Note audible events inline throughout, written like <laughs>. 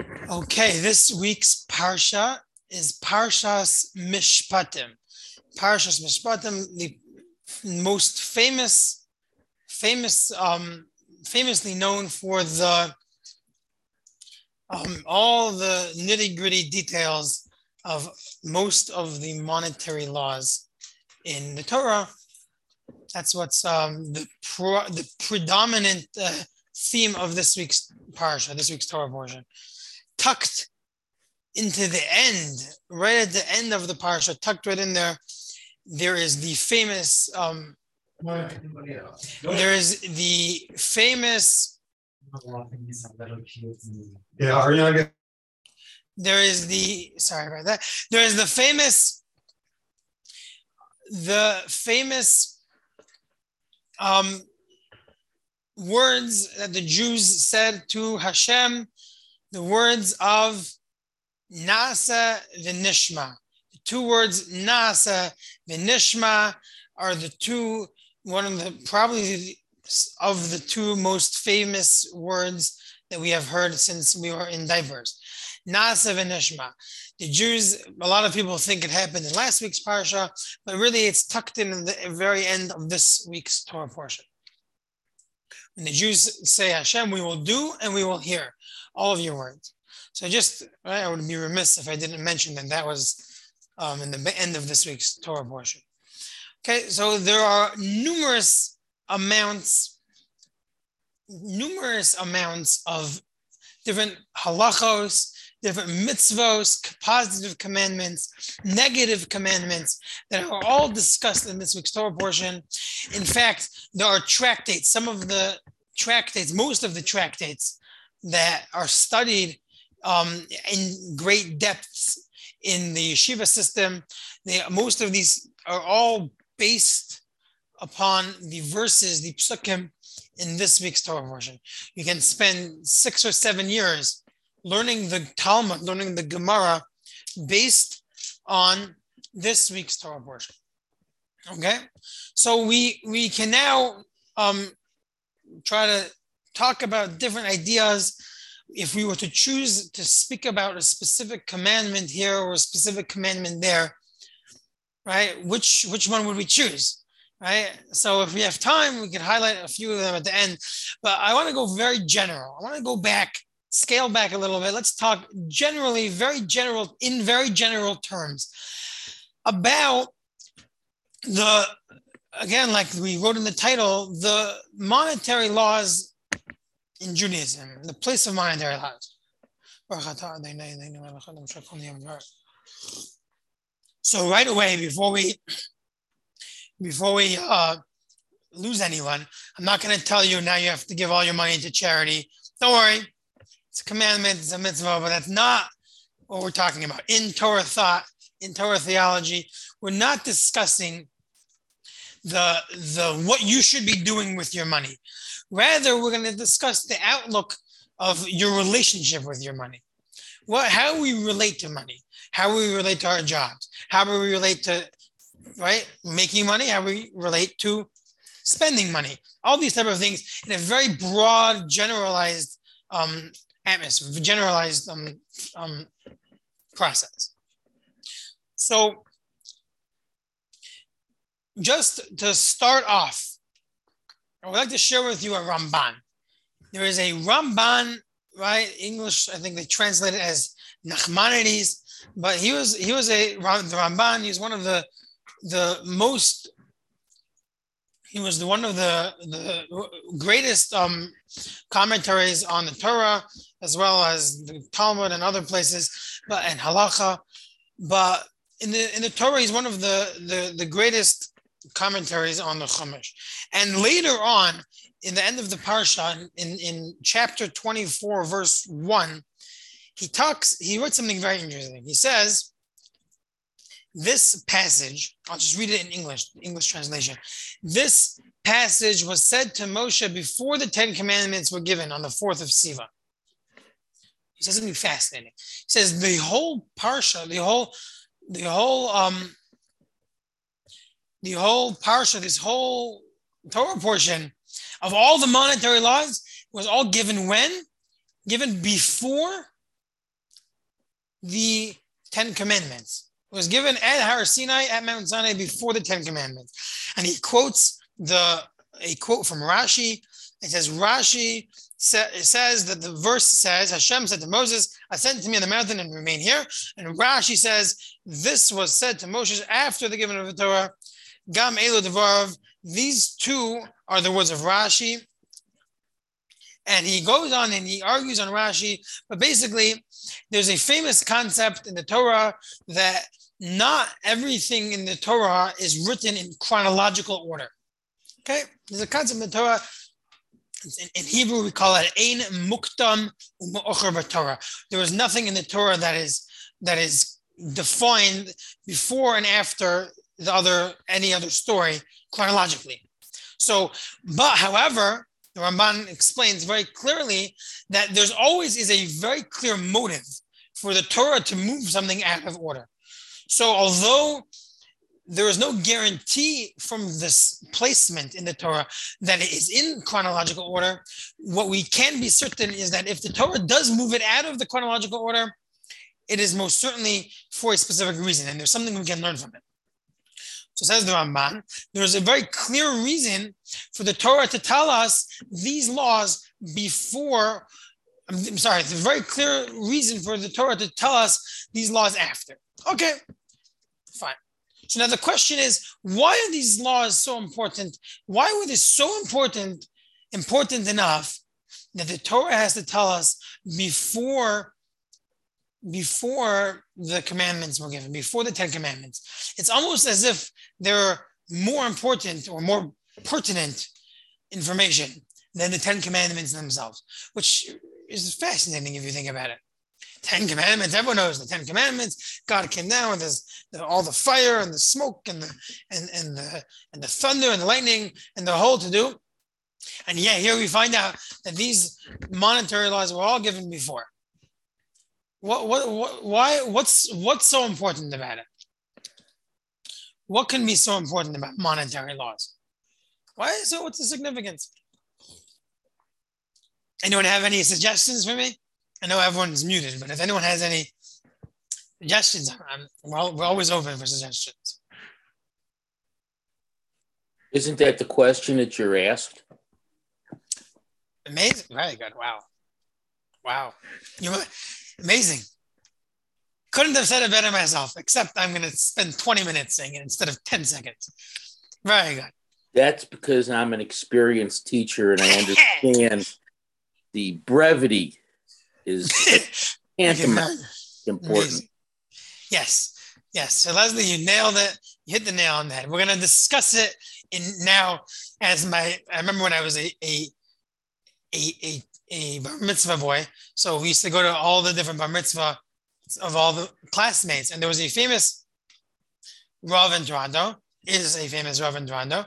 Okay, this week's parsha is Parshas Mishpatim. Parshas Mishpatim, the most famous, famous, um, famously known for the um, all the nitty gritty details of most of the monetary laws in the Torah. That's what's um, the pro- the predominant uh, theme of this week's parsha, this week's Torah portion tucked into the end, right at the end of the parsha, tucked right in there, there is the famous. Um, there is the famous. Yeah, are you not? There is the sorry about that. There is the famous. The famous um, words that the Jews said to Hashem the words of Na'aseh V'nishma. The two words Na'aseh V'nishma are the two, one of the probably of the two most famous words that we have heard since we were in diapers. Na'aseh V'nishma. The Jews, a lot of people think it happened in last week's parsha, but really it's tucked in at the very end of this week's Torah portion. When the Jews say Hashem, we will do and we will hear all of your words. So just, right, I would be remiss if I didn't mention that that was um, in the end of this week's Torah portion. Okay, so there are numerous amounts, numerous amounts of different halachos, different mitzvos, positive commandments, negative commandments that are all discussed in this week's Torah portion. In fact, there are tractates, some of the tractates, most of the tractates that are studied um, in great depths in the yeshiva system. They, most of these are all based upon the verses, the psukim in this week's Torah version. You can spend six or seven years learning the Talmud, learning the Gemara based on this week's Torah portion. Okay, so we we can now um, try to talk about different ideas. If we were to choose to speak about a specific commandment here or a specific commandment there, right? Which which one would we choose? Right. So if we have time, we could highlight a few of them at the end. But I want to go very general. I want to go back, scale back a little bit. Let's talk generally, very general, in very general terms, about the again, like we wrote in the title, the monetary laws in Judaism, the place of monetary laws. So right away, before we before we uh, lose anyone, I'm not going to tell you now you have to give all your money to charity. Don't worry, it's a commandment, it's a mitzvah, but that's not what we're talking about. In Torah thought, in Torah theology, we're not discussing the the what you should be doing with your money. Rather, we're going to discuss the outlook of your relationship with your money. What, how we relate to money, how we relate to our jobs, how we relate to, right, making money, how we relate to spending money, all these type of things in a very broad, generalized um, atmosphere, generalized um, um, process. So, just to start off, I would like to share with you a Ramban. There is a Ramban, right? English, I think they translate it as Nachmanides, but he was he was a the Ramban. He's one of the the most. He was the one of the the greatest um, commentaries on the Torah, as well as the Talmud and other places, but and Halacha. But in the in the Torah, he's one of the the, the greatest commentaries on the Chumash. And later on, in the end of the parsha, in, in chapter 24, verse 1, he talks, he wrote something very interesting. He says, this passage, I'll just read it in English, English translation. This passage was said to Moshe before the Ten Commandments were given on the 4th of Sivan. He says something fascinating. He says the whole parsha, the whole, the whole um, the whole parsha, this whole Torah portion of all the monetary laws was all given when? Given before the Ten Commandments. It was given at Har Sinai at Mount Sinai before the Ten Commandments. And he quotes the a quote from Rashi. It says Rashi it says that the verse says Hashem said to Moses, "Ascend to me on the mountain and remain here." And Rashi says this was said to Moses after the giving of the Torah. Gam Elo Devarov. These two are the words of Rashi. And he goes on and he argues on Rashi, but basically, there's a famous concept in the Torah that not everything in the Torah is written in chronological order. Okay, there's a concept in the Torah. In, in Hebrew, we call it ein mukdam Torah. There is nothing in the Torah that is that is defined before and after the other any other story chronologically. So, but however, the Ramban explains very clearly that there's always is a very clear motive for the Torah to move something out of order. So although there is no guarantee from this placement in the Torah that it is in chronological order. What we can be certain is that if the Torah does move it out of the chronological order, it is most certainly for a specific reason, and there's something we can learn from it. So says the Ramban, there's a very clear reason for the Torah to tell us these laws before. I'm sorry, the very clear reason for the Torah to tell us these laws after. Okay. So now the question is, why are these laws so important? Why were they so important, important enough that the Torah has to tell us before before the commandments were given, before the Ten Commandments. It's almost as if they're more important or more pertinent information than the Ten Commandments themselves, which is fascinating if you think about it. Ten Commandments, everyone knows the Ten Commandments. God came down with his, all the fire and the smoke and the and, and the and the thunder and the lightning and the whole to do. And yeah, here we find out that these monetary laws were all given before. What, what, what, why, what's, what's so important about it? What can be so important about monetary laws? Why is it, what's the significance? Anyone have any suggestions for me? I know everyone's muted, but if anyone has any suggestions, I'm, um, we're, we're always open for suggestions. Isn't that the question that you're asked? Amazing. Very good. Wow. Wow. You Amazing. Couldn't have said it better myself, except I'm going to spend 20 minutes saying it instead of 10 seconds. Very good. That's because I'm an experienced teacher and I <laughs> understand the brevity is <laughs> tantamount important. Amazing. Yes. Yes. So, Leslie, you nailed it. You hit the nail on the head. We're going to discuss it in now as my, I remember when I was a, a, a, a a bar mitzvah boy. So we used to go to all the different bar mitzvah of all the classmates. And there was a famous Rav in Toronto, is a famous Rav in Toronto,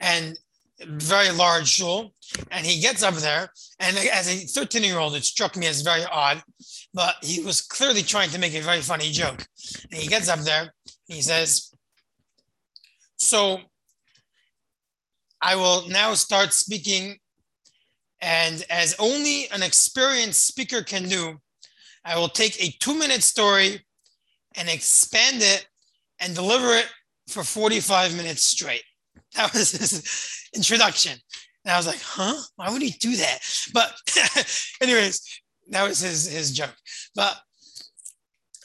and very large shul. And he gets up there, and as a 13 year old, it struck me as very odd, but he was clearly trying to make a very funny joke. And he gets up there, he says, So I will now start speaking and as only an experienced speaker can do, I will take a two minute story and expand it and deliver it for 45 minutes straight. <laughs> That was his introduction. And I was like, huh? Why would he do that? But, <laughs> anyways, that was his, his joke. But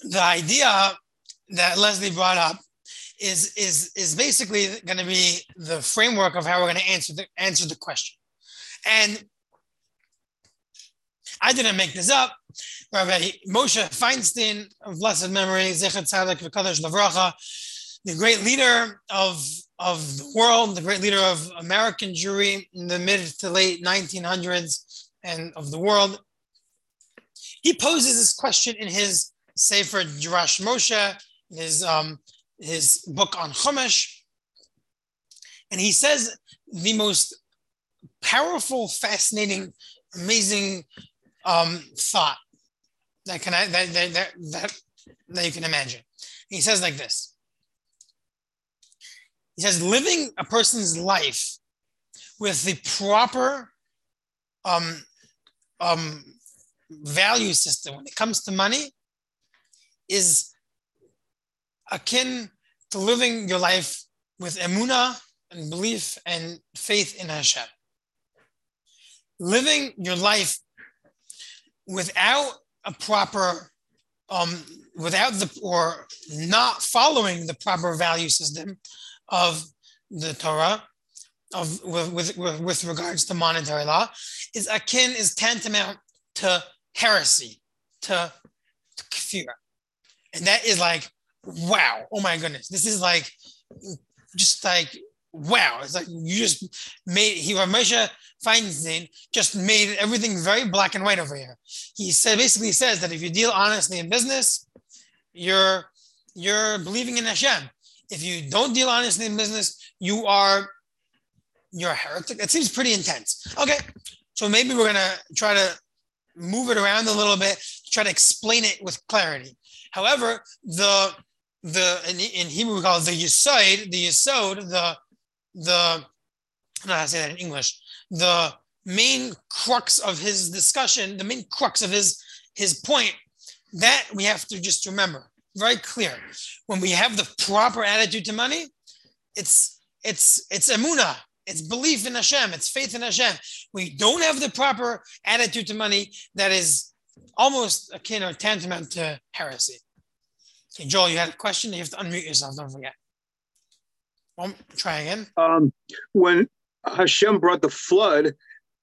the idea that Leslie brought up is, is, is basically going to be the framework of how we're going to answer the, answer the question. And I didn't make this up. Rabbi Moshe Feinstein of blessed memory, Zecher Tzaddik the great leader of, of the world, the great leader of American Jewry in the mid to late 1900s and of the world. He poses this question in his Sefer Darash Moshe, his, um, his book on Chumash. And he says the most powerful, fascinating, amazing um, thought that can I, that, that, that, that you can imagine. He says like this. He says, living a person's life with the proper um, um, value system when it comes to money is akin to living your life with emuna and belief and faith in Hashem. Living your life without a proper, um, without the, or not following the proper value system of the Torah, of with, with, with regards to monetary law, is akin, is tantamount to heresy, to, to kfir. And that is like, wow, oh my goodness, this is like, just like wow, it's like you just made he Moshe Feinstein just made everything very black and white over here. He said basically says that if you deal honestly in business, you're you're believing in Hashem. If you don't deal honestly in business, you are you're a heretic. It seems pretty intense. Okay, so maybe we're gonna try to move it around a little bit, try to explain it with clarity. However, the the in, in Hebrew we call it the yisod, the yisod, the the I say that in English. The main crux of his discussion, the main crux of his his point, that we have to just remember very clear. When we have the proper attitude to money, it's it's it's emuna, it's belief in Hashem, it's faith in Hashem. We don't have the proper attitude to money that is almost akin or tantamount to heresy. Okay, Joel, you had a question. You have to unmute yourself. Don't forget. Well, try again. Um, when Hashem brought the flood,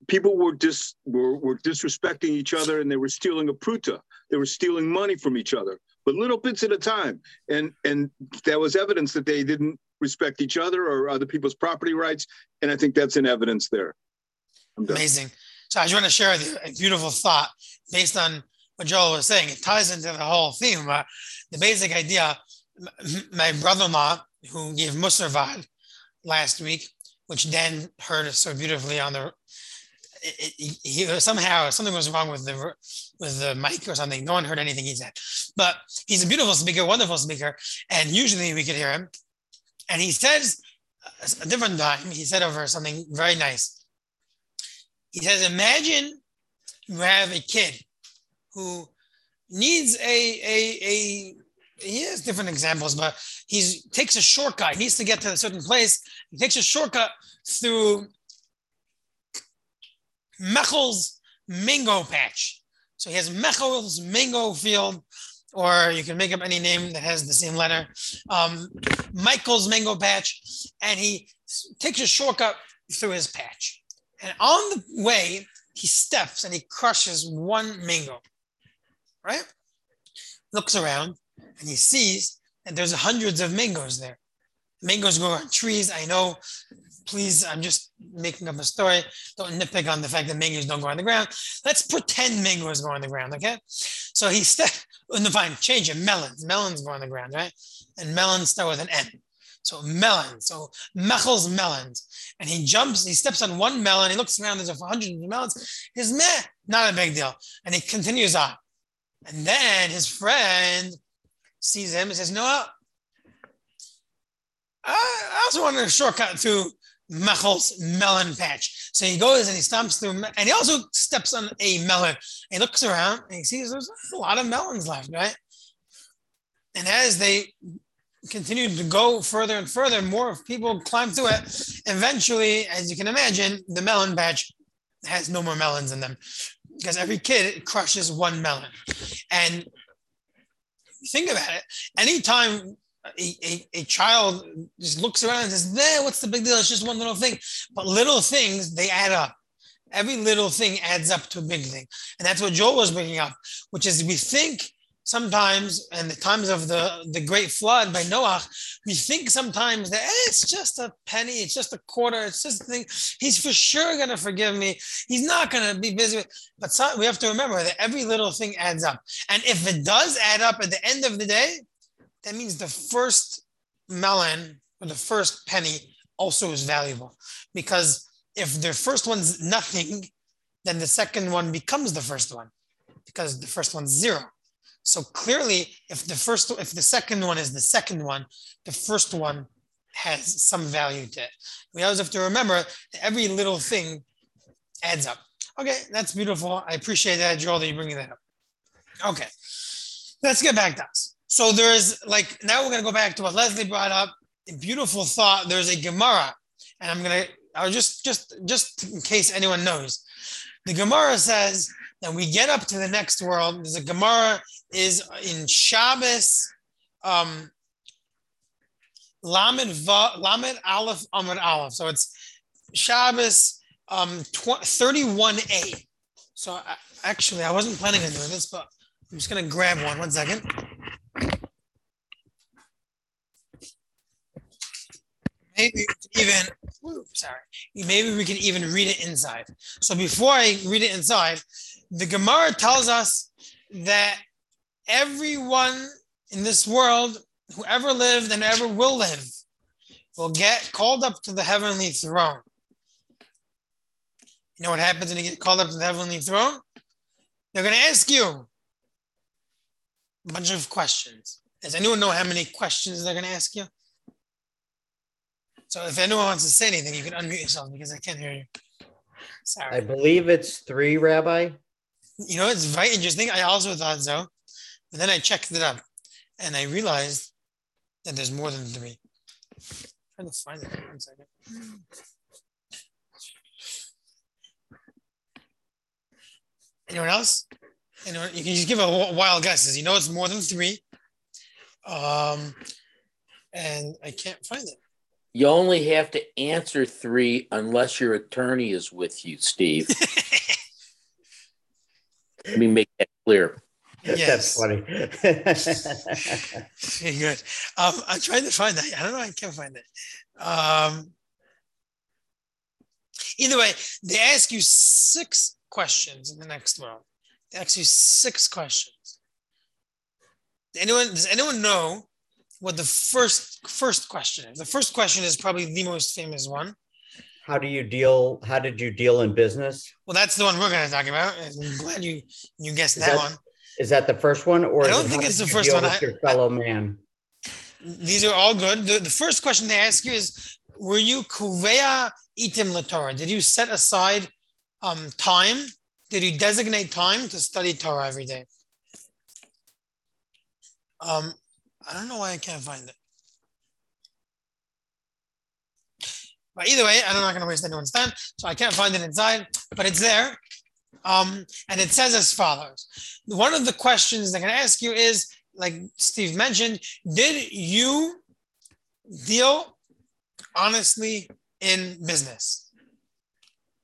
people were dis were, were disrespecting each other and they were stealing a pruta. They were stealing money from each other, but little bits at a time. And and that was evidence that they didn't respect each other or other people's property rights. And I think that's an evidence there. Amazing. So I just want to share a beautiful thought based on what Joel was saying. It ties into the whole theme, but the basic idea. My brother-in-law who gave Musarvad last week, which Dan heard so beautifully on the. It, it, he, somehow something was wrong with the with the mic or something. No one heard anything he said, but he's a beautiful speaker, wonderful speaker, and usually we could hear him. And he says a different time. He said over something very nice. He says, "Imagine you have a kid who needs a a a he has different examples, but he takes a shortcut. He needs to get to a certain place. He takes a shortcut through Mechel's mango patch. So he has Mechel's mango field, or you can make up any name that has the same letter. Um, Michael's mango patch, and he takes a shortcut through his patch. And on the way, he steps and he crushes one mango. Right? Looks around and he sees that there's hundreds of mangoes there. Mangoes grow on trees. I know. Please, I'm just making up a story. Don't nitpick on the fact that mangoes don't grow on the ground. Let's pretend mangoes grow on the ground, okay? So he in the vine, change it. Melons, melons grow on the ground, right? And melons start with an M. So melons, so Mechel's melons. And he jumps, he steps on one melon, he looks around, there's a hundred melons. He's meh, not a big deal. And he continues on. And then his friend sees him and says, No, I also wanted a shortcut to Mechel's melon patch. So he goes and he stomps through, and he also steps on a melon. He looks around and he sees there's a lot of melons left, right? And as they continue to go further and further, more people climb through it. Eventually, as you can imagine, the melon patch has no more melons in them because every kid crushes one melon. And think about it. Anytime a, a, a, child just looks around and says, "There, what's the big deal? It's just one little thing." But little things they add up. Every little thing adds up to a big thing, and that's what Joel was bringing up, which is we think sometimes in the times of the, the great flood by Noah, we think sometimes that eh, it's just a penny, it's just a quarter, it's just a thing. He's for sure going to forgive me. He's not going to be busy. But some, we have to remember that every little thing adds up. And if it does add up at the end of the day, that means the first melon or the first penny also is valuable. Because if the first one's nothing, then the second one becomes the first one because the first one's zero. So clearly, if the first, if the second one is the second one, the first one has some value to it. We always have to remember that every little thing adds up. Okay, that's beautiful. I appreciate that, Joel, that you bringing that up. Okay, let's get back to us. So there's like now we're gonna go back to what Leslie brought up. Beautiful thought. There's a Gemara, and I'm gonna I'll just just just in case anyone knows. The Gemara says that we get up to the next world. There's a Gemara is in Shabbos, um, Lamed Va, Lamed Aleph Amud Aleph. So it's Shabbos um, 31a. So I, actually, I wasn't planning on doing this, but I'm just gonna grab one. One second. Maybe even sorry. Maybe we can even read it inside. So before I read it inside, the Gemara tells us that everyone in this world, who ever lived and ever will live, will get called up to the heavenly throne. You know what happens when you get called up to the heavenly throne? They're going to ask you a bunch of questions. Does anyone know how many questions they're going to ask you? So if anyone wants to say anything, you can unmute yourself because I can't hear you. Sorry. I believe it's three, Rabbi. You know, it's very interesting. I also thought so. But then I checked it up and I realized that there's more than three. I'm trying to find it. One second. Anyone else? Anyone? You can just give a wild guesses. You know it's more than three. Um, and I can't find it. You only have to answer three unless your attorney is with you, Steve. <laughs> Let me make that clear. Yes. That's funny. <laughs> Good. Um, I'm trying to find that. I don't know. I can't find it. Um, either way, they ask you six questions in the next round. They ask you six questions. Anyone? Does anyone know what the first first question is? The first question is probably the most famous one. How do you deal? How did you deal in business? Well, that's the one we're going to talk about. I'm glad you you guessed that, that, one. Is that the first one, or I don't think it's the first one. With your fellow man. These are all good. The, the first question they ask you is: Were you kavata itim latorah? Did you set aside um, time? Did you designate time to study Torah every day? Um, I don't know why I can't find it. But either way, I'm not going to waste anyone's time, so I can't find it inside, but it's there. Um, and it says as follows One of the questions they're going to ask you is, like Steve mentioned, did you deal honestly in business?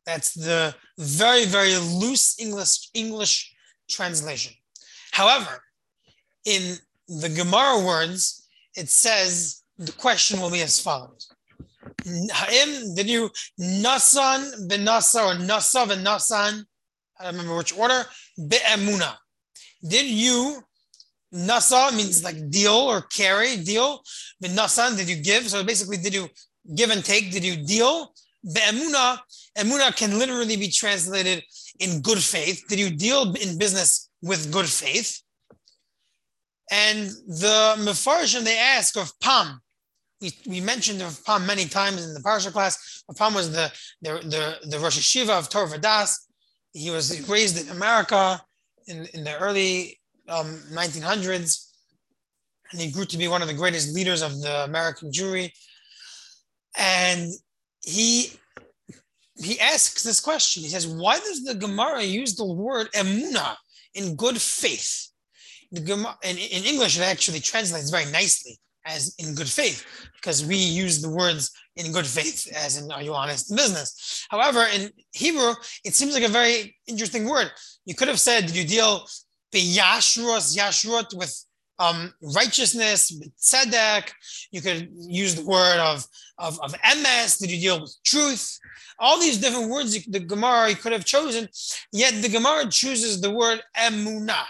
That's the very, very loose English, English translation. However, in the Gemara words, it says the question will be as follows. Ha'im, did you nasan ben nasa or nasa ben nasan I don't remember which order. Be'emuna. Did you nasa means like deal or carry deal. Ben Nasan did you give? So basically, did you give and take? Did you deal? Be'emuna. Emuna can literally be translated in good faith. Did you deal in business with good faith? And the Mefarshim they ask Rav Pam. We, we mentioned Rav Pam many times in the Parsha class. Pam was the, the, the, the Rosh HaYeshiva of Torah Vodaath he was raised in America in, in the early um, 1900s, and he grew to be one of the greatest leaders of the American Jewry. And he he asks this question. He says, "Why does the Gemara use the word emuna in good faith?" The in, in English, it actually translates very nicely as in good faith because we use the words in good faith as in are you honest in business? However in hebrew it seems like a very interesting word. You could have said did you deal yashrut yashrut with um, righteousness tzedek? You could use the word of, of, of emes did you deal with truth? All these different words the gemara could have chosen yet the gemara chooses the word emunah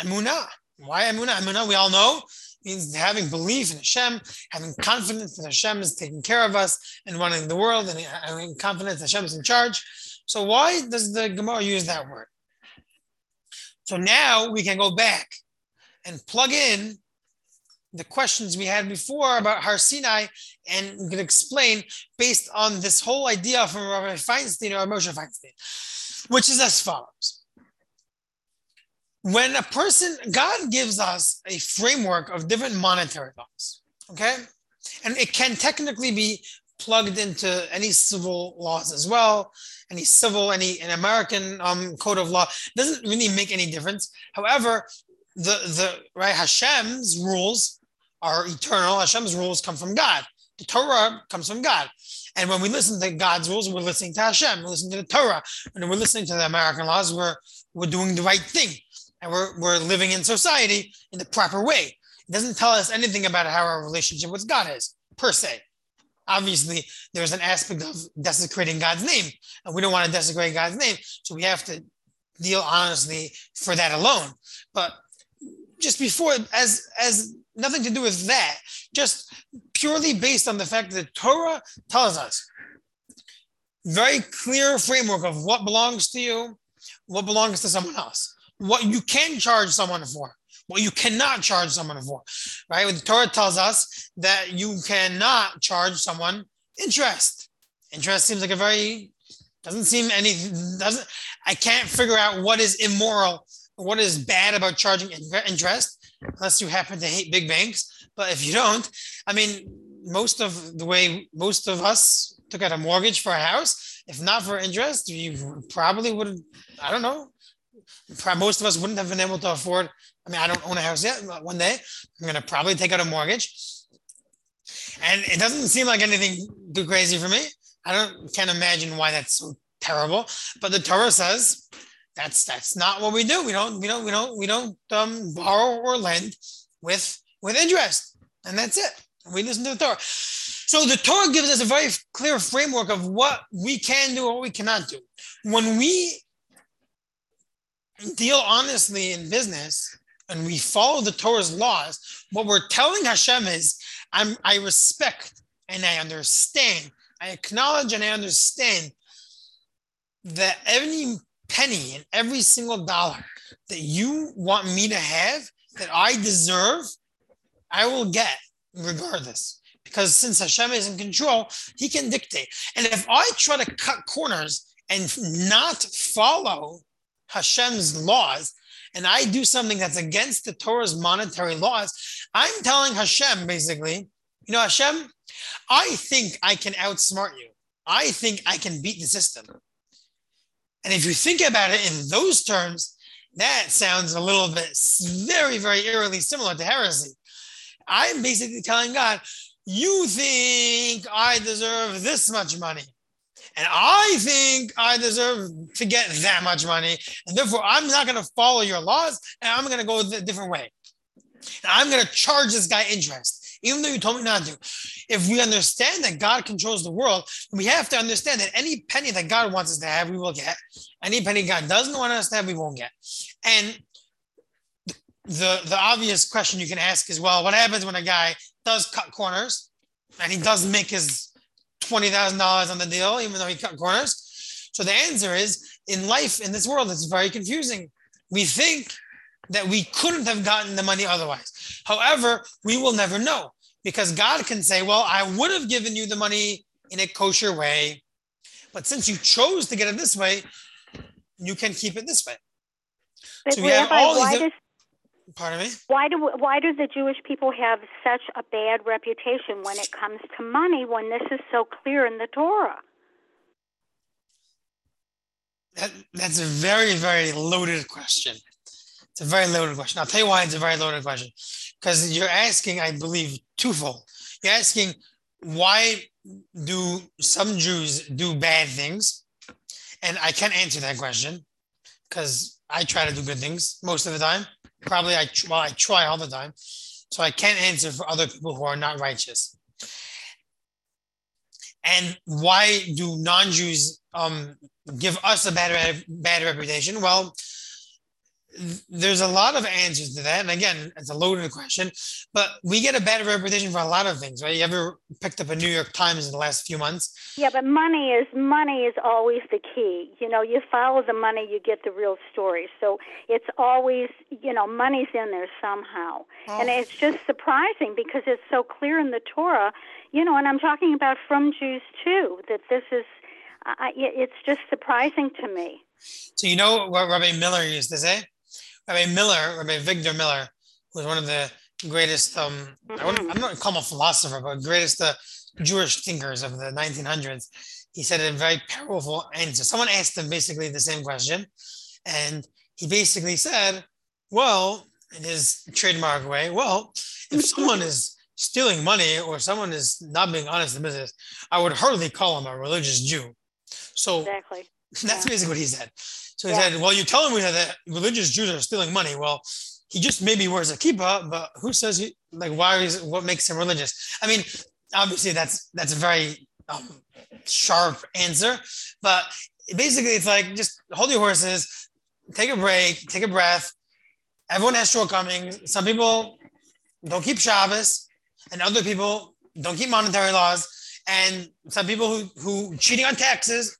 emunah why emunah? Emunah, we all know, means having belief in Hashem, having confidence that Hashem is taking care of us and running the world, and having confidence that Hashem is in charge. So why does the Gemara use that word? So now we can go back and plug in the questions we had before about Har Sinai, and we can explain based on this whole idea from Rabbi Feinstein or Moshe Feinstein, which is as follows. When a person, God gives us a framework of different monetary laws, okay? And it can technically be plugged into any civil laws as well, any civil, any an American um, code of law. It doesn't really make any difference. However, the the right Hashem's rules are eternal. Hashem's rules come from God. The Torah comes from God. And when we listen to God's rules, we're listening to Hashem, we're listening to the Torah. And we're listening to the American laws, we're we're doing the right thing. And we're we're living in society in the proper way. It doesn't tell us anything about how our relationship with God is, per se. Obviously, there's an aspect of desecrating God's name, and we don't want to desecrate God's name. So we have to deal honestly for that alone. But just before, as as nothing to do with that, just purely based on the fact that Torah tells us very clear framework of what belongs to you, what belongs to someone else, what you can charge someone for, what you cannot charge someone for, right? The Torah tells us that you cannot charge someone interest. Interest seems like a very doesn't seem any doesn't I can't figure out what is immoral, what is bad about charging interest, unless you happen to hate big banks. But if you don't, I mean, most of the way most of us took out a mortgage for a house, if not for interest, you probably would. I don't know. Most of us wouldn't have been able to afford. I mean, I don't own a house yet. But one day, I'm going to probably take out a mortgage, and it doesn't seem like anything too crazy for me. I don't can't imagine why that's so terrible. But the Torah says that's that's not what we do. We don't we don't we don't we don't um, borrow or lend with with interest, and that's it. We listen to the Torah. So the Torah gives us a very clear framework of what we can do or what we cannot do. When we deal honestly in business and we follow the Torah's laws, what we're telling Hashem is, I'm, I respect and I understand, I acknowledge and I understand that every penny and every single dollar that you want me to have, that I deserve, I will get regardless. Because since Hashem is in control, he can dictate. And if I try to cut corners and not follow Hashem's laws, and I do something that's against the Torah's monetary laws, I'm telling Hashem basically, you know, Hashem, I think I can outsmart you. I think I can beat the system. And if you think about it in those terms, that sounds a little bit very, very eerily similar to heresy. I'm basically telling God, you think I deserve this much money. And I think I deserve to get that much money. And therefore, I'm not going to follow your laws and I'm going to go a different way. And I'm going to charge this guy interest, even though you told me not to. If we understand that God controls the world, we have to understand that any penny that God wants us to have, we will get. Any penny God doesn't want us to have, we won't get. And the the obvious question you can ask is, well, what happens when a guy does cut corners and he does make his twenty thousand dollars on the deal, even though he cut corners? So the answer is, in life, in this world, it's very confusing. We think that we couldn't have gotten the money otherwise. However, we will never know because God can say, well, I would have given you the money in a kosher way, but since you chose to get it this way, you can keep it this way. But so we have all these. Does, Pardon me? Why do why do the Jewish people have such a bad reputation when it comes to money when this is so clear in the Torah? That, that's a very very loaded question. It's a very loaded question. I'll tell you why it's a very loaded question. Because you're asking, I believe, twofold. You're asking why do some Jews do bad things? And I can't answer that question because I try to do good things most of the time. Probably I well, I try all the time. So I can't answer for other people who are not righteous. And why do non-Jews um, give us a bad bad reputation? Well, there's a lot of answers to that. And again, it's a loaded question, but we get a bad reputation for a lot of things, right? You ever picked up a New York Times in the last few months? Yeah, but money is money is always the key. You know, you follow the money, you get the real story. So it's always, you know, money's in there somehow. Oh. And it's just surprising because it's so clear in the Torah, you know, and I'm talking about from Jews too, that this is, uh, it's just surprising to me. So you know what Rabbi Miller used to say? Rabbi Miller, Rabbi Avigdor Miller, who was one of the greatest, um, I wouldn't, I'm not call him a philosopher, but greatest uh, Jewish thinkers of the 1900s. He said a very powerful answer. Someone asked him basically the same question, and he basically said, "Well, in his trademark way, well, if someone is stealing money or someone is not being honest in business, I would hardly call him a religious Jew." So Exactly. <laughs> that's Yeah. basically what he said. So he Yeah. said, "Well, you tell him that religious Jews are stealing money. Well, he just maybe wears a kippah, but who says he like why is what makes him religious? I mean, obviously that's that's a very um, sharp answer, but basically it's like just hold your horses, take a break, take a breath. Everyone has shortcomings. Some people don't keep Shabbos, and other people don't keep monetary laws, and some people who who cheating on taxes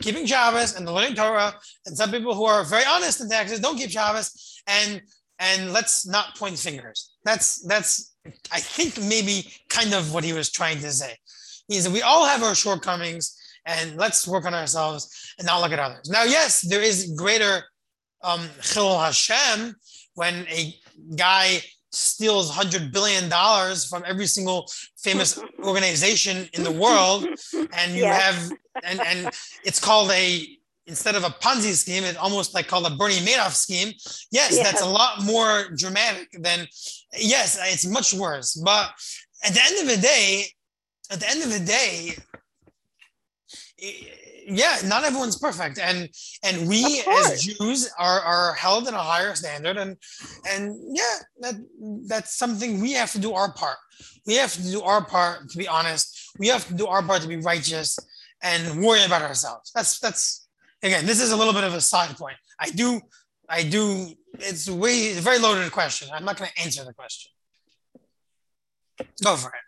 keeping Shabbos and the learning Torah, and some people who are very honest in taxes don't keep Shabbos, and and let's not point fingers. That's that's I think maybe kind of what he was trying to say. He said we all have our shortcomings, and let's work on ourselves and not look at others. Now, yes, there is greater um, chillul Hashem when a guy steals hundred billion dollars from every single famous <laughs> organization in the world, and you Yes. have and and it's called a instead of a Ponzi scheme, it's almost like called a Bernie Madoff scheme. Yes, Yes. that's a lot more dramatic than yes, it's much worse. But at the end of the day, at the end of the day, i- yeah, not everyone's perfect, and and we as Jews are are held in a higher standard, and and yeah, that that's something we have to do our part. We have to do our part to be honest. We have to do our part to be righteous and worry about ourselves. That's that's again, this is a little bit of a side point. I do, I do. It's way it's a very loaded question. I'm not going to answer the question. Go for it.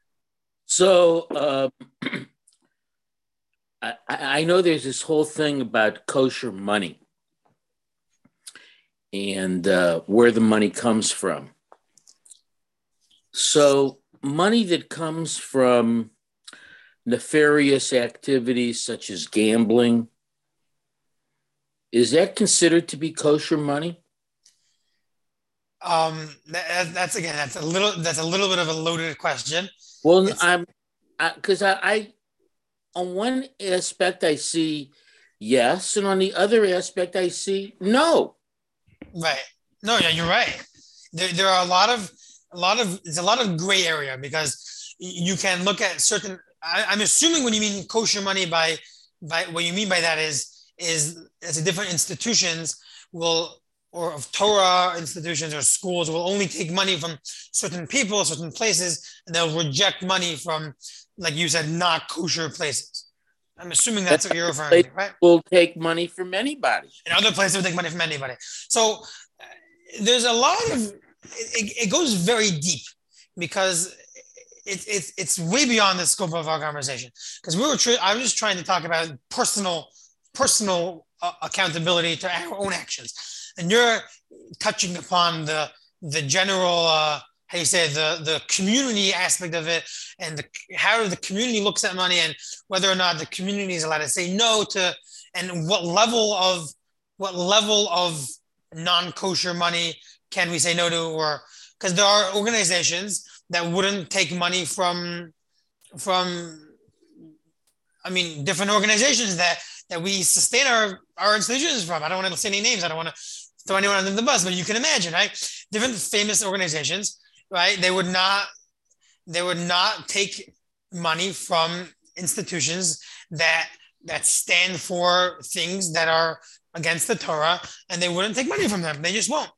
So uh, <clears throat> I, I I know there's this whole thing about kosher money and uh, where the money comes from. So money that comes from nefarious activities such as gambling is that considered to be kosher money? Um, that, that's again, that's a little, that's a little bit of a loaded question. Well, It's- I'm because I, I, on one aspect, I see yes, and on the other aspect, I see no. Right. No, yeah, you're right. There, there are a lot of a lot of there's a lot of gray area because you can look at certain. I, I'm assuming when you mean kosher money by by what you mean by that is is as different institutions will or of Torah institutions or schools will only take money from certain people, certain places, and they'll reject money from, like you said, not kosher places. I'm assuming that's what you're referring to, right? Will take money from anybody. in other places will take money from anybody. So uh, there's a lot of it, it, it goes very deep because it's it's it's way beyond the scope of our conversation. Because we were tr- I was just trying to talk about personal personal uh, accountability to our own actions, and you're touching upon the the general. Uh, how you say the the community aspect of it and the, how the community looks at money and whether or not the community is allowed to say no to and what level of what level of non-kosher money can we say no to or because there are organizations that wouldn't take money from from i mean different organizations that that we sustain our our institutions from i don't want to say any names i don't want to throw anyone under the bus but you can imagine right different famous organizations right they would not they would not take money from institutions that that stand for things that are against the Torah, and they wouldn't take money from them. They just won't.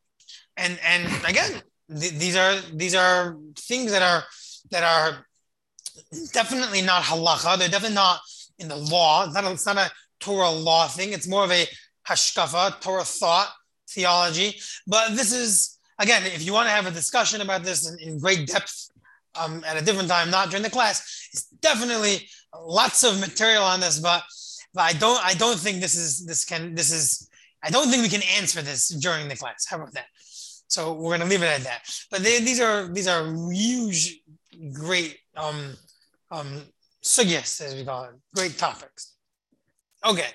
And and again, th- these are these are things that are that are definitely not halacha. They're definitely not in the law. It's not a, it's not a Torah law thing. It's more of a hashkafa, Torah thought, theology. But this is again, if you want to have a discussion about this in, in great depth um, at a different time, not during the class, it's definitely lots of material on this. But but I don't I don't think this is this can this is I don't think we can answer this during the class. How about that? So we're gonna leave it at that. But they, these are these are huge, great um um sugyas as we call it, great topics. Okay,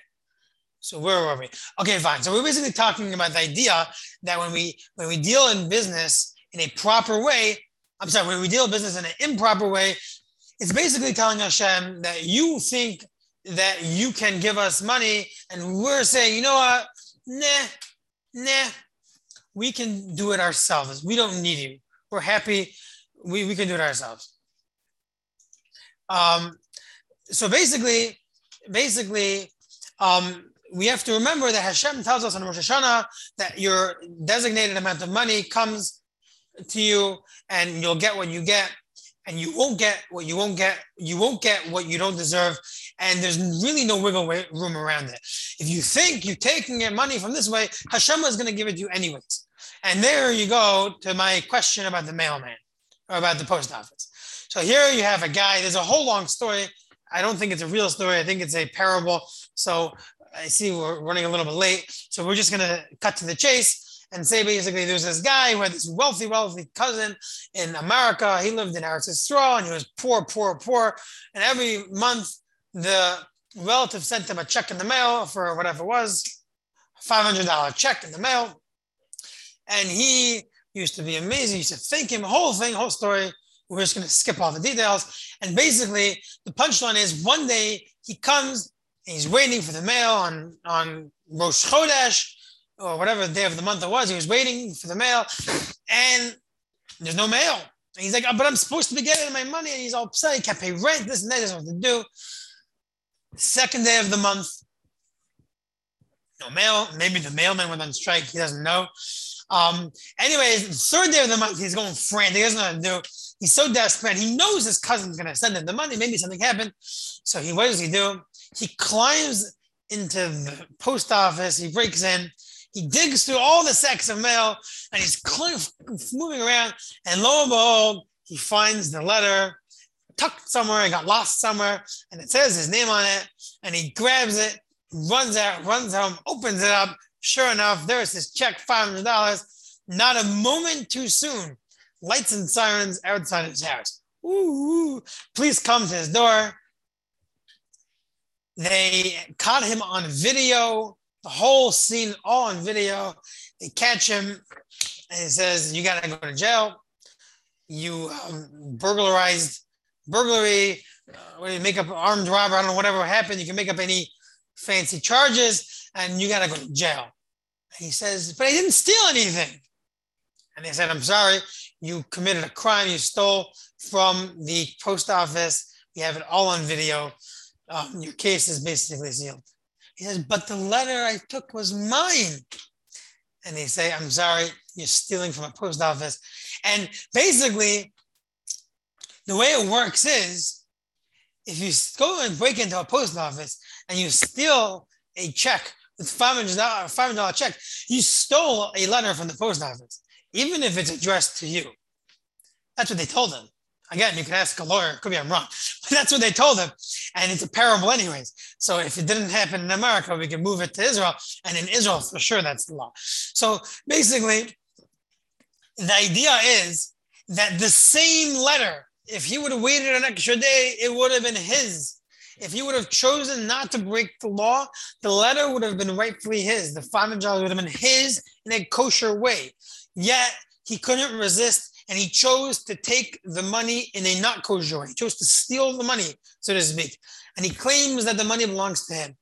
So where were we? Okay, fine. So we're basically talking about the idea that when we when we deal in business in a proper way, I'm sorry, when we deal in business in an improper way, it's basically telling Hashem that you think that you can give us money, and we're saying, you know what? Nah, nah, we can do it ourselves. We don't need you. We're happy. We, we can do it ourselves. Um, so basically, basically, um, we have to remember that Hashem tells us on Rosh Hashanah that your designated amount of money comes to you and you'll get what you get and you won't get what you won't get. You won't get what you don't deserve. And there's really no wiggle room around it. If you think you're taking your money from this way hashem is going to give it to you anyways. And there you go to my question about the mailman or about the post office. So here you have a guy. There's a whole long story. I don't think it's a real story. I think it's a parable. So I see we're running a little bit late, so we're just gonna cut to the chase and say basically there's this guy who had this wealthy, wealthy cousin in America. He lived in Eretz and he was poor, poor, poor. And every month the relative sent him a check in the mail for whatever it was, $500 check in the mail. And he used to be amazing. He used to thank him, whole thing, whole story. We're just going to skip all the details. And basically, the punchline is one day he comes he's waiting for the mail on on Rosh Chodesh or whatever day of the month it was. He was waiting for the mail, and there's no mail. And he's like, oh, but I'm supposed to be getting my money, and he's all upset. He can't pay rent. This and that. What to do. Second day of the month, no mail. Maybe the mailman went on strike. He doesn't know. Um, anyways, third day of the month, he's going frantic. He doesn't know what to do. He's so desperate. He knows his cousin's going to send him the money. Maybe something happened. So he, what does he do? He climbs into the post office. He breaks in. He digs through all the sacks of mail and he's moving around. And lo and behold, he finds the letter tucked somewhere, it got lost somewhere, and it says his name on it. And he grabs it, runs out, runs home, opens it up. Sure enough, there's his check, $500. Not a moment too soon. Lights and sirens outside his house. Ooh, Police come to his door. They caught him on video, the whole scene all on video. They catch him and he says, You got to go to jail. You um, burglarized, burglary, uh, you make up armed robber, I don't know, whatever happened. You can make up any fancy charges and you got to go to jail. And he says, But I didn't steal anything. And they said, I'm sorry, you committed a crime. You stole from the post office. We have it all on video um, your case is basically sealed. He says, but the letter I took was mine. And they say, I'm sorry, you're stealing from a post office. And basically, the way it works is if you go and break into a post office and you steal a check with $500, $500 check, you stole a letter from the post office, even if it's addressed to you. That's what they told him. Again, you can ask a lawyer, could be I'm wrong, but that's what they told him. And it's a parable, anyways. So if it didn't happen in America, we can move it to Israel. And in Israel, for sure, that's the law. So basically, the idea is that the same letter, if he would have waited an extra day, it would have been his. If he would have chosen not to break the law, the letter would have been rightfully his. The $500 would have been his in a kosher way. Yet he couldn't resist and he chose to take the money in a not kosher way. He chose to steal the money, so to speak. And he claims that the money belongs to him.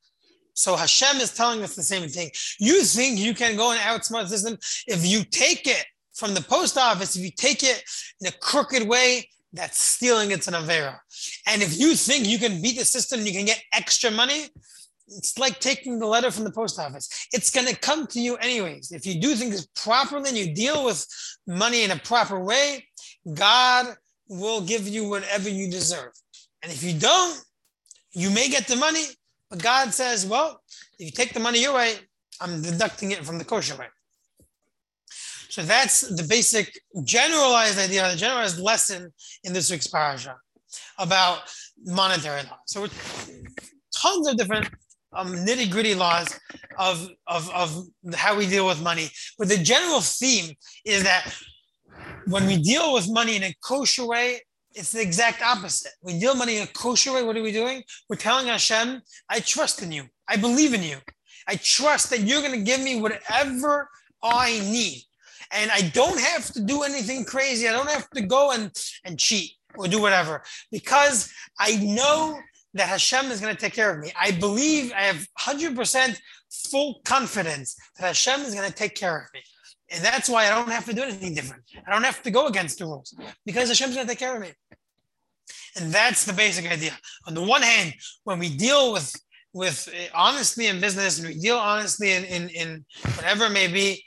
So Hashem is telling us the same thing. You think you can go and outsmart the system if you take it from the post office, if you take it in a crooked way, that's stealing it's an Avera. And if you think you can beat the system, you can get extra money, it's like taking the letter from the post office. It's going to come to you anyways. If you do things properly and you deal with money in a proper way, God will give you whatever you deserve. And if you don't, you may get the money, but God says, well, if you take the money your way, I'm deducting it from the kosher way. So that's the basic generalized idea, the generalized lesson in this week's parasha about monetary law. So tons of different um, nitty gritty laws of, of, of how we deal with money. But the general theme is that when we deal with money in a kosher way, it's the exact opposite. We deal money in a kosher way. What are we doing? We're telling Hashem, I trust in you. I believe in you. I trust that you're going to give me whatever I need. And I don't have to do anything crazy. I don't have to go and, and cheat or do whatever because I know that Hashem is going to take care of me. I believe I have 100% full confidence that Hashem is going to take care of me. And that's why I don't have to do anything different. I don't have to go against the rules because Hashem's going to take care of me. And that's the basic idea. On the one hand, when we deal with with eh, honestly in business and we deal honestly in, in, in whatever it may be,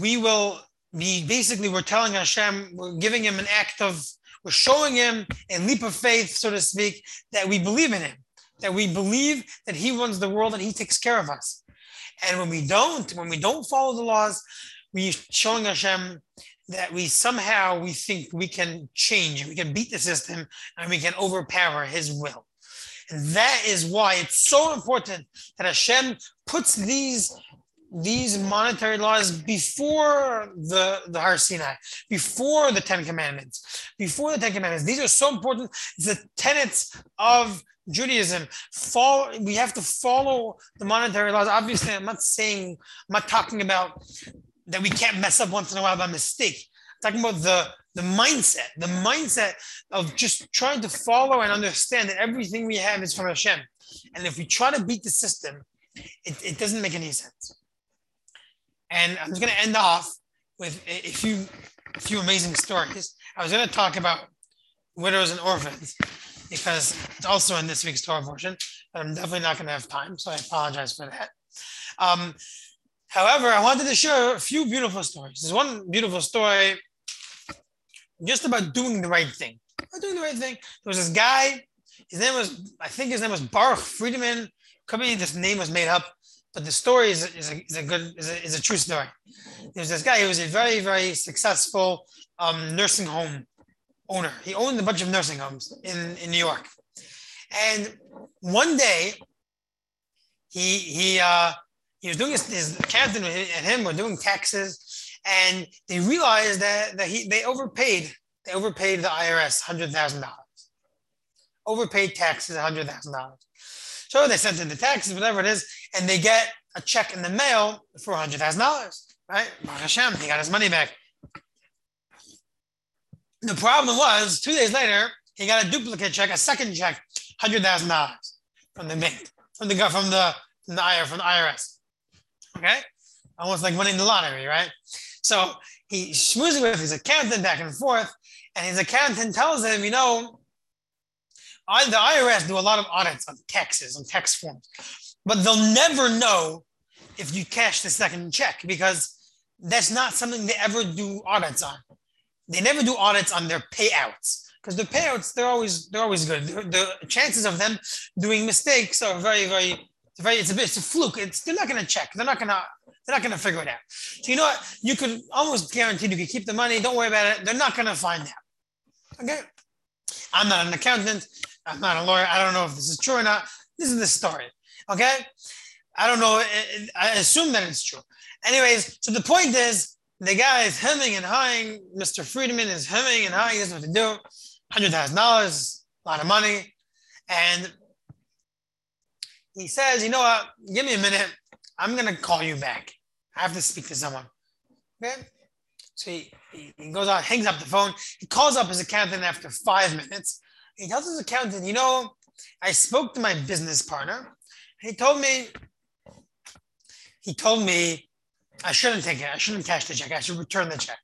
we will be basically we're telling Hashem, we're giving him an act of we're showing him a leap of faith, so to speak, that we believe in him, that we believe that he runs the world and he takes care of us. And when we don't, when we don't follow the laws, we're showing Hashem that we somehow we think we can change, we can beat the system, and we can overpower His will. And that is why it's so important that Hashem puts these these monetary laws before the, the Har Sinai, before the Ten Commandments, before the Ten Commandments. These are so important. It's the tenets of Judaism. Follow, we have to follow the monetary laws. Obviously, I'm not saying, I'm not talking about that we can't mess up once in a while by mistake. I'm talking about the the mindset, the mindset of just trying to follow and understand that everything we have is from Hashem. And if we try to beat the system, it, it doesn't make any sense. And I'm just going to end off with a, few a few amazing stories. I was going to talk about widows and orphans because it's also in this week's Torah portion, but I'm definitely not going to have time, so I apologize for that. Um, however, I wanted to share a few beautiful stories. There's one beautiful story just about doing the right thing. About doing the right thing. There was this guy. His name was, I think his name was Baruch Friedman. Could be this name was made up but the story is, is, a, is a good is a, is a true story. There's this guy who was a very very successful um, nursing home owner. He owned a bunch of nursing homes in, in New York, and one day he he uh, he was doing his, his captain and him were doing taxes, and they realized that that he they overpaid they overpaid the IRS hundred thousand dollars, overpaid taxes hundred thousand dollars. So they sent in the taxes, whatever it is, and they get a check in the mail for $100,000, right? Baruch Hashem, he got his money back. The problem was, two days later, he got a duplicate check, a second check, $100,000 from the bank, from the, from the, from the, IRS, from the IRS. Okay? Almost like winning the lottery, right? So he's schmoozing with his accountant back and forth, and his accountant tells him, you know, the IRS do a lot of audits on taxes, on tax forms, but they'll never know if you cash the second check because that's not something they ever do audits on. They never do audits on their payouts because the payouts they're always they're always good. The, chances of them doing mistakes are very very very. It's a bit it's a fluke. It's they're not going to check. They're not going to they're not going to figure it out. So you know what? You could almost guarantee you can keep the money. Don't worry about it. They're not going to find out. Okay. I'm not an accountant. I'm not a lawyer. I don't know if this is true or not. This is the story. Okay. I don't know. I assume that it's true. Anyways, so the point is the guy is hemming and hawing. Mr. Friedman is hemming and hawing. He doesn't know what to do. $100,000, a lot of money. And he says, you know what? Give me a minute. I'm to call you back. I have to speak to someone. Okay. So he, he goes out, hangs up the phone. He calls up his accountant after five minutes. He tells his accountant, you know, I spoke to my business partner. He told me, he told me I shouldn't take it. I shouldn't cash the check. I should return the check.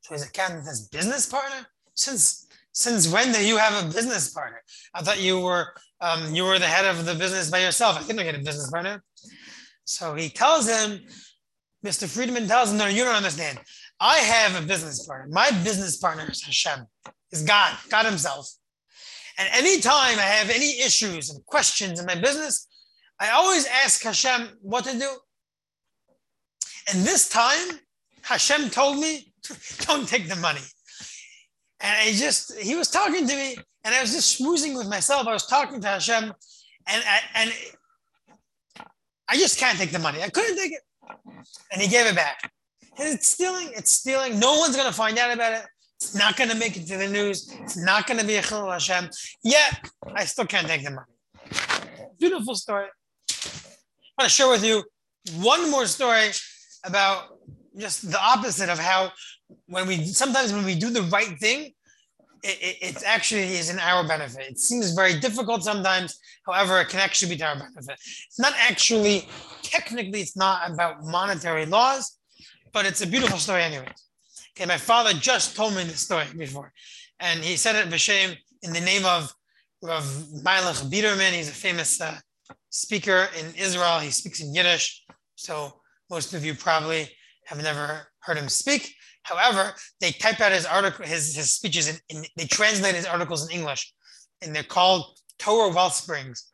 So his accountant says, business partner? Since since when do you have a business partner? I thought you were um, you were the head of the business by yourself. I didn't get a business partner. So he tells him, Mr. Friedman tells him, no, you don't understand. I have a business partner. My business partner is Hashem is God, God Himself. And anytime I have any issues and questions in my business, I always ask Hashem what to do. And this time, Hashem told me, <laughs> don't take the money. And I just, he was talking to me, and I was just schmoozing with myself. I was talking to Hashem, and, and I just can't take the money. I couldn't take it. And he gave it back. It's stealing, it's stealing. No one's going to find out about it. It's not going to make it to the news. It's not going to be a Chillul Hashem. Yet, I still can't take the money. Beautiful story. I want to share with you one more story about just the opposite of how when we sometimes when we do the right thing, it, it, it actually is in our benefit. It seems very difficult sometimes. However, it can actually be to our benefit. It's not actually technically it's not about monetary laws, but it's a beautiful story anyway. Okay, my father just told me this story before, and he said it b'shem in the name of of Meilech Biderman. He's a famous uh, speaker in Israel. He speaks in Yiddish, so most of you probably have never heard him speak. However, they type out his article, his, his speeches, in, in, they translate his articles in English, and they're called Torah Wellsprings,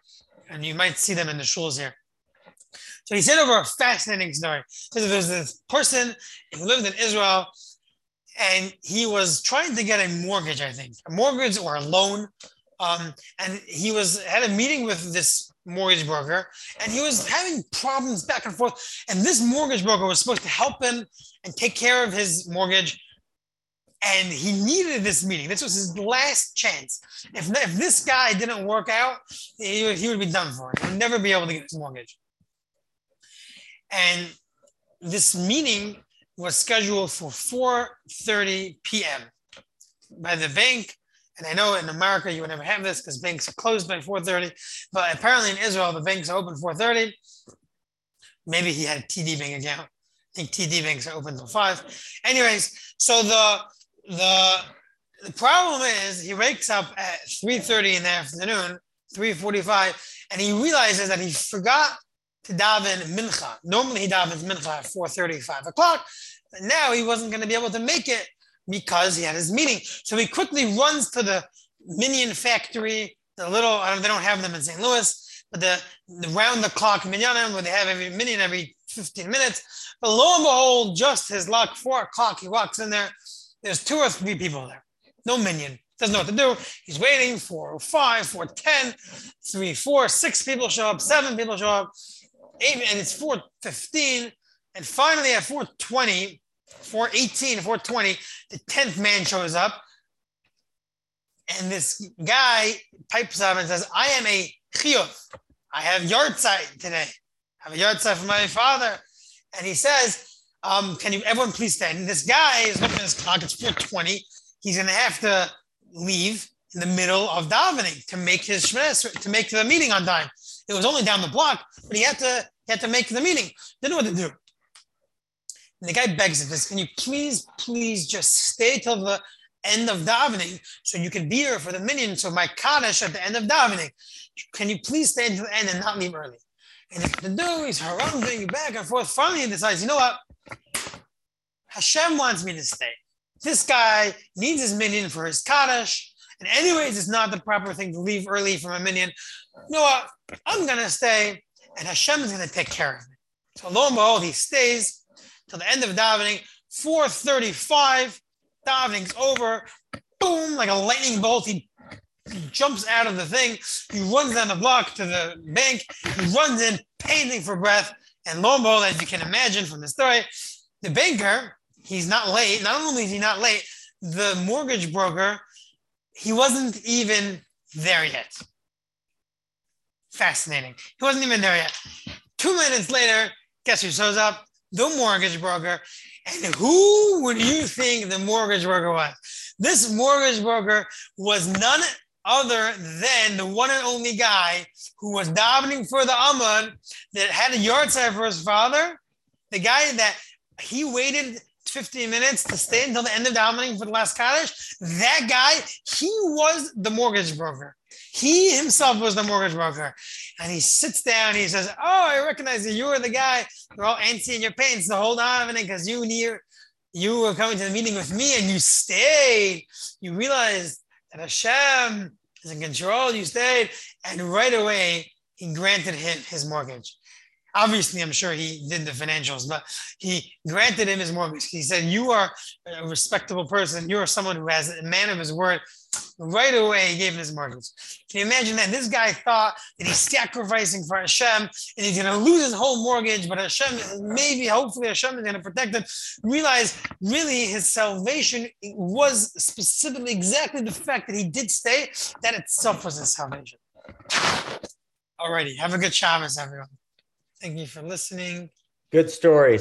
and you might see them in the shuls here. So he said over a fascinating story. So there's this person who lived in Israel, and he was trying to get a mortgage, I think, a mortgage or a loan. Um, and he was had a meeting with this mortgage broker, and he was having problems back and forth. And this mortgage broker was supposed to help him and take care of his mortgage. And he needed this meeting. This was his last chance. If, if this guy didn't work out, he he would be done for. He would never be able to get his mortgage. And this meeting was scheduled for 4:30 p.m. by the bank. And I know in America you would never have this because banks are closed by 4:30. But apparently in Israel the banks are open 4:30. Maybe he had a TD bank account. I think TD banks are open until five. Anyways, so the the the problem is he wakes up at 3:30 in the afternoon, 3:45, and he realizes that he forgot to daven mincha. Normally he davens mincha at 4:30, 5 o'clock. But now he wasn't going to be able to make it because he had his meeting. So he quickly runs to the minyan factory, the little, I don't, they don't have them in St. Louis, but the, the round the clock minyanim where they have every minyan every 15 minutes. But lo and behold, just his luck, four o'clock, he walks in there. There's two or three people there. No minyan. Doesn't know what to do. He's waiting for oh five, for four, ten, three, four, six people show up, seven people show up, eight, and it's 415. And finally at 420, 418, 420, the 10th man shows up. And this guy pipes up and says, I am a chiyuv. I have yahrzeit today. I have a yahrzeit for my father. And he says, um, can you everyone please stand? And this guy is looking at his clock, it's 420. He's gonna have to leave in the middle of davening to make his shmenes, to make the meeting on time. It was only down the block, but he had to he had to make the meeting. Didn't know what to do. And the guy begs him, says, Can you please, please just stay till the end of davening so you can be here for the minyan. So my Kaddish at the end of davening. Can you please stay until the end and not leave early? And the dude, he's haranguing back and forth. Finally, he decides, you know what? Hashem wants me to stay. This guy needs his minyan for his Kaddish. And anyways, it's not the proper thing to leave early from a minyan. You know what? I'm going to stay and Hashem is going to take care of me. So lo and behold, he stays till the end of davening. 435, davening's over. Boom, like a lightning bolt. He, jumps out of the thing. He runs down the block to the bank. He runs in, panting for breath. And lo and behold, as you can imagine from the story, the banker, he's not late. Not only is he not late, the mortgage broker, he wasn't even there yet. Fascinating. He wasn't even there yet. Two minutes later, guess who shows up? The mortgage broker. And who would you think the mortgage broker was? This mortgage broker was none other than the one and only guy who was davening for the Amud that had a yahrzeit for his father. The guy that he waited 15 minutes to stay until the end of davening for the last Kaddish. That guy, he was the mortgage broker. He himself was the mortgage broker. And he sits down. He says, Oh, I recognize you. You were the guy. You're all antsy in your pants the whole time because you knew you were coming to the meeting with me and you stayed. You realized that Hashem is in control. You stayed. And right away, he granted him his mortgage. Obviously, I'm sure he did the financials, but he granted him his mortgage. He said, You are a respectable person. You are someone who has a man of his word. Right away, he gave him his mortgage. Can you imagine that? This guy thought that he's sacrificing for Hashem and he's going to lose his whole mortgage, but Hashem, maybe, hopefully, Hashem is going to protect him. Realize really his salvation was specifically exactly the fact that he did stay, that itself was his salvation. Alrighty, have a good Shabbos, everyone. Thank you for listening. Good stories.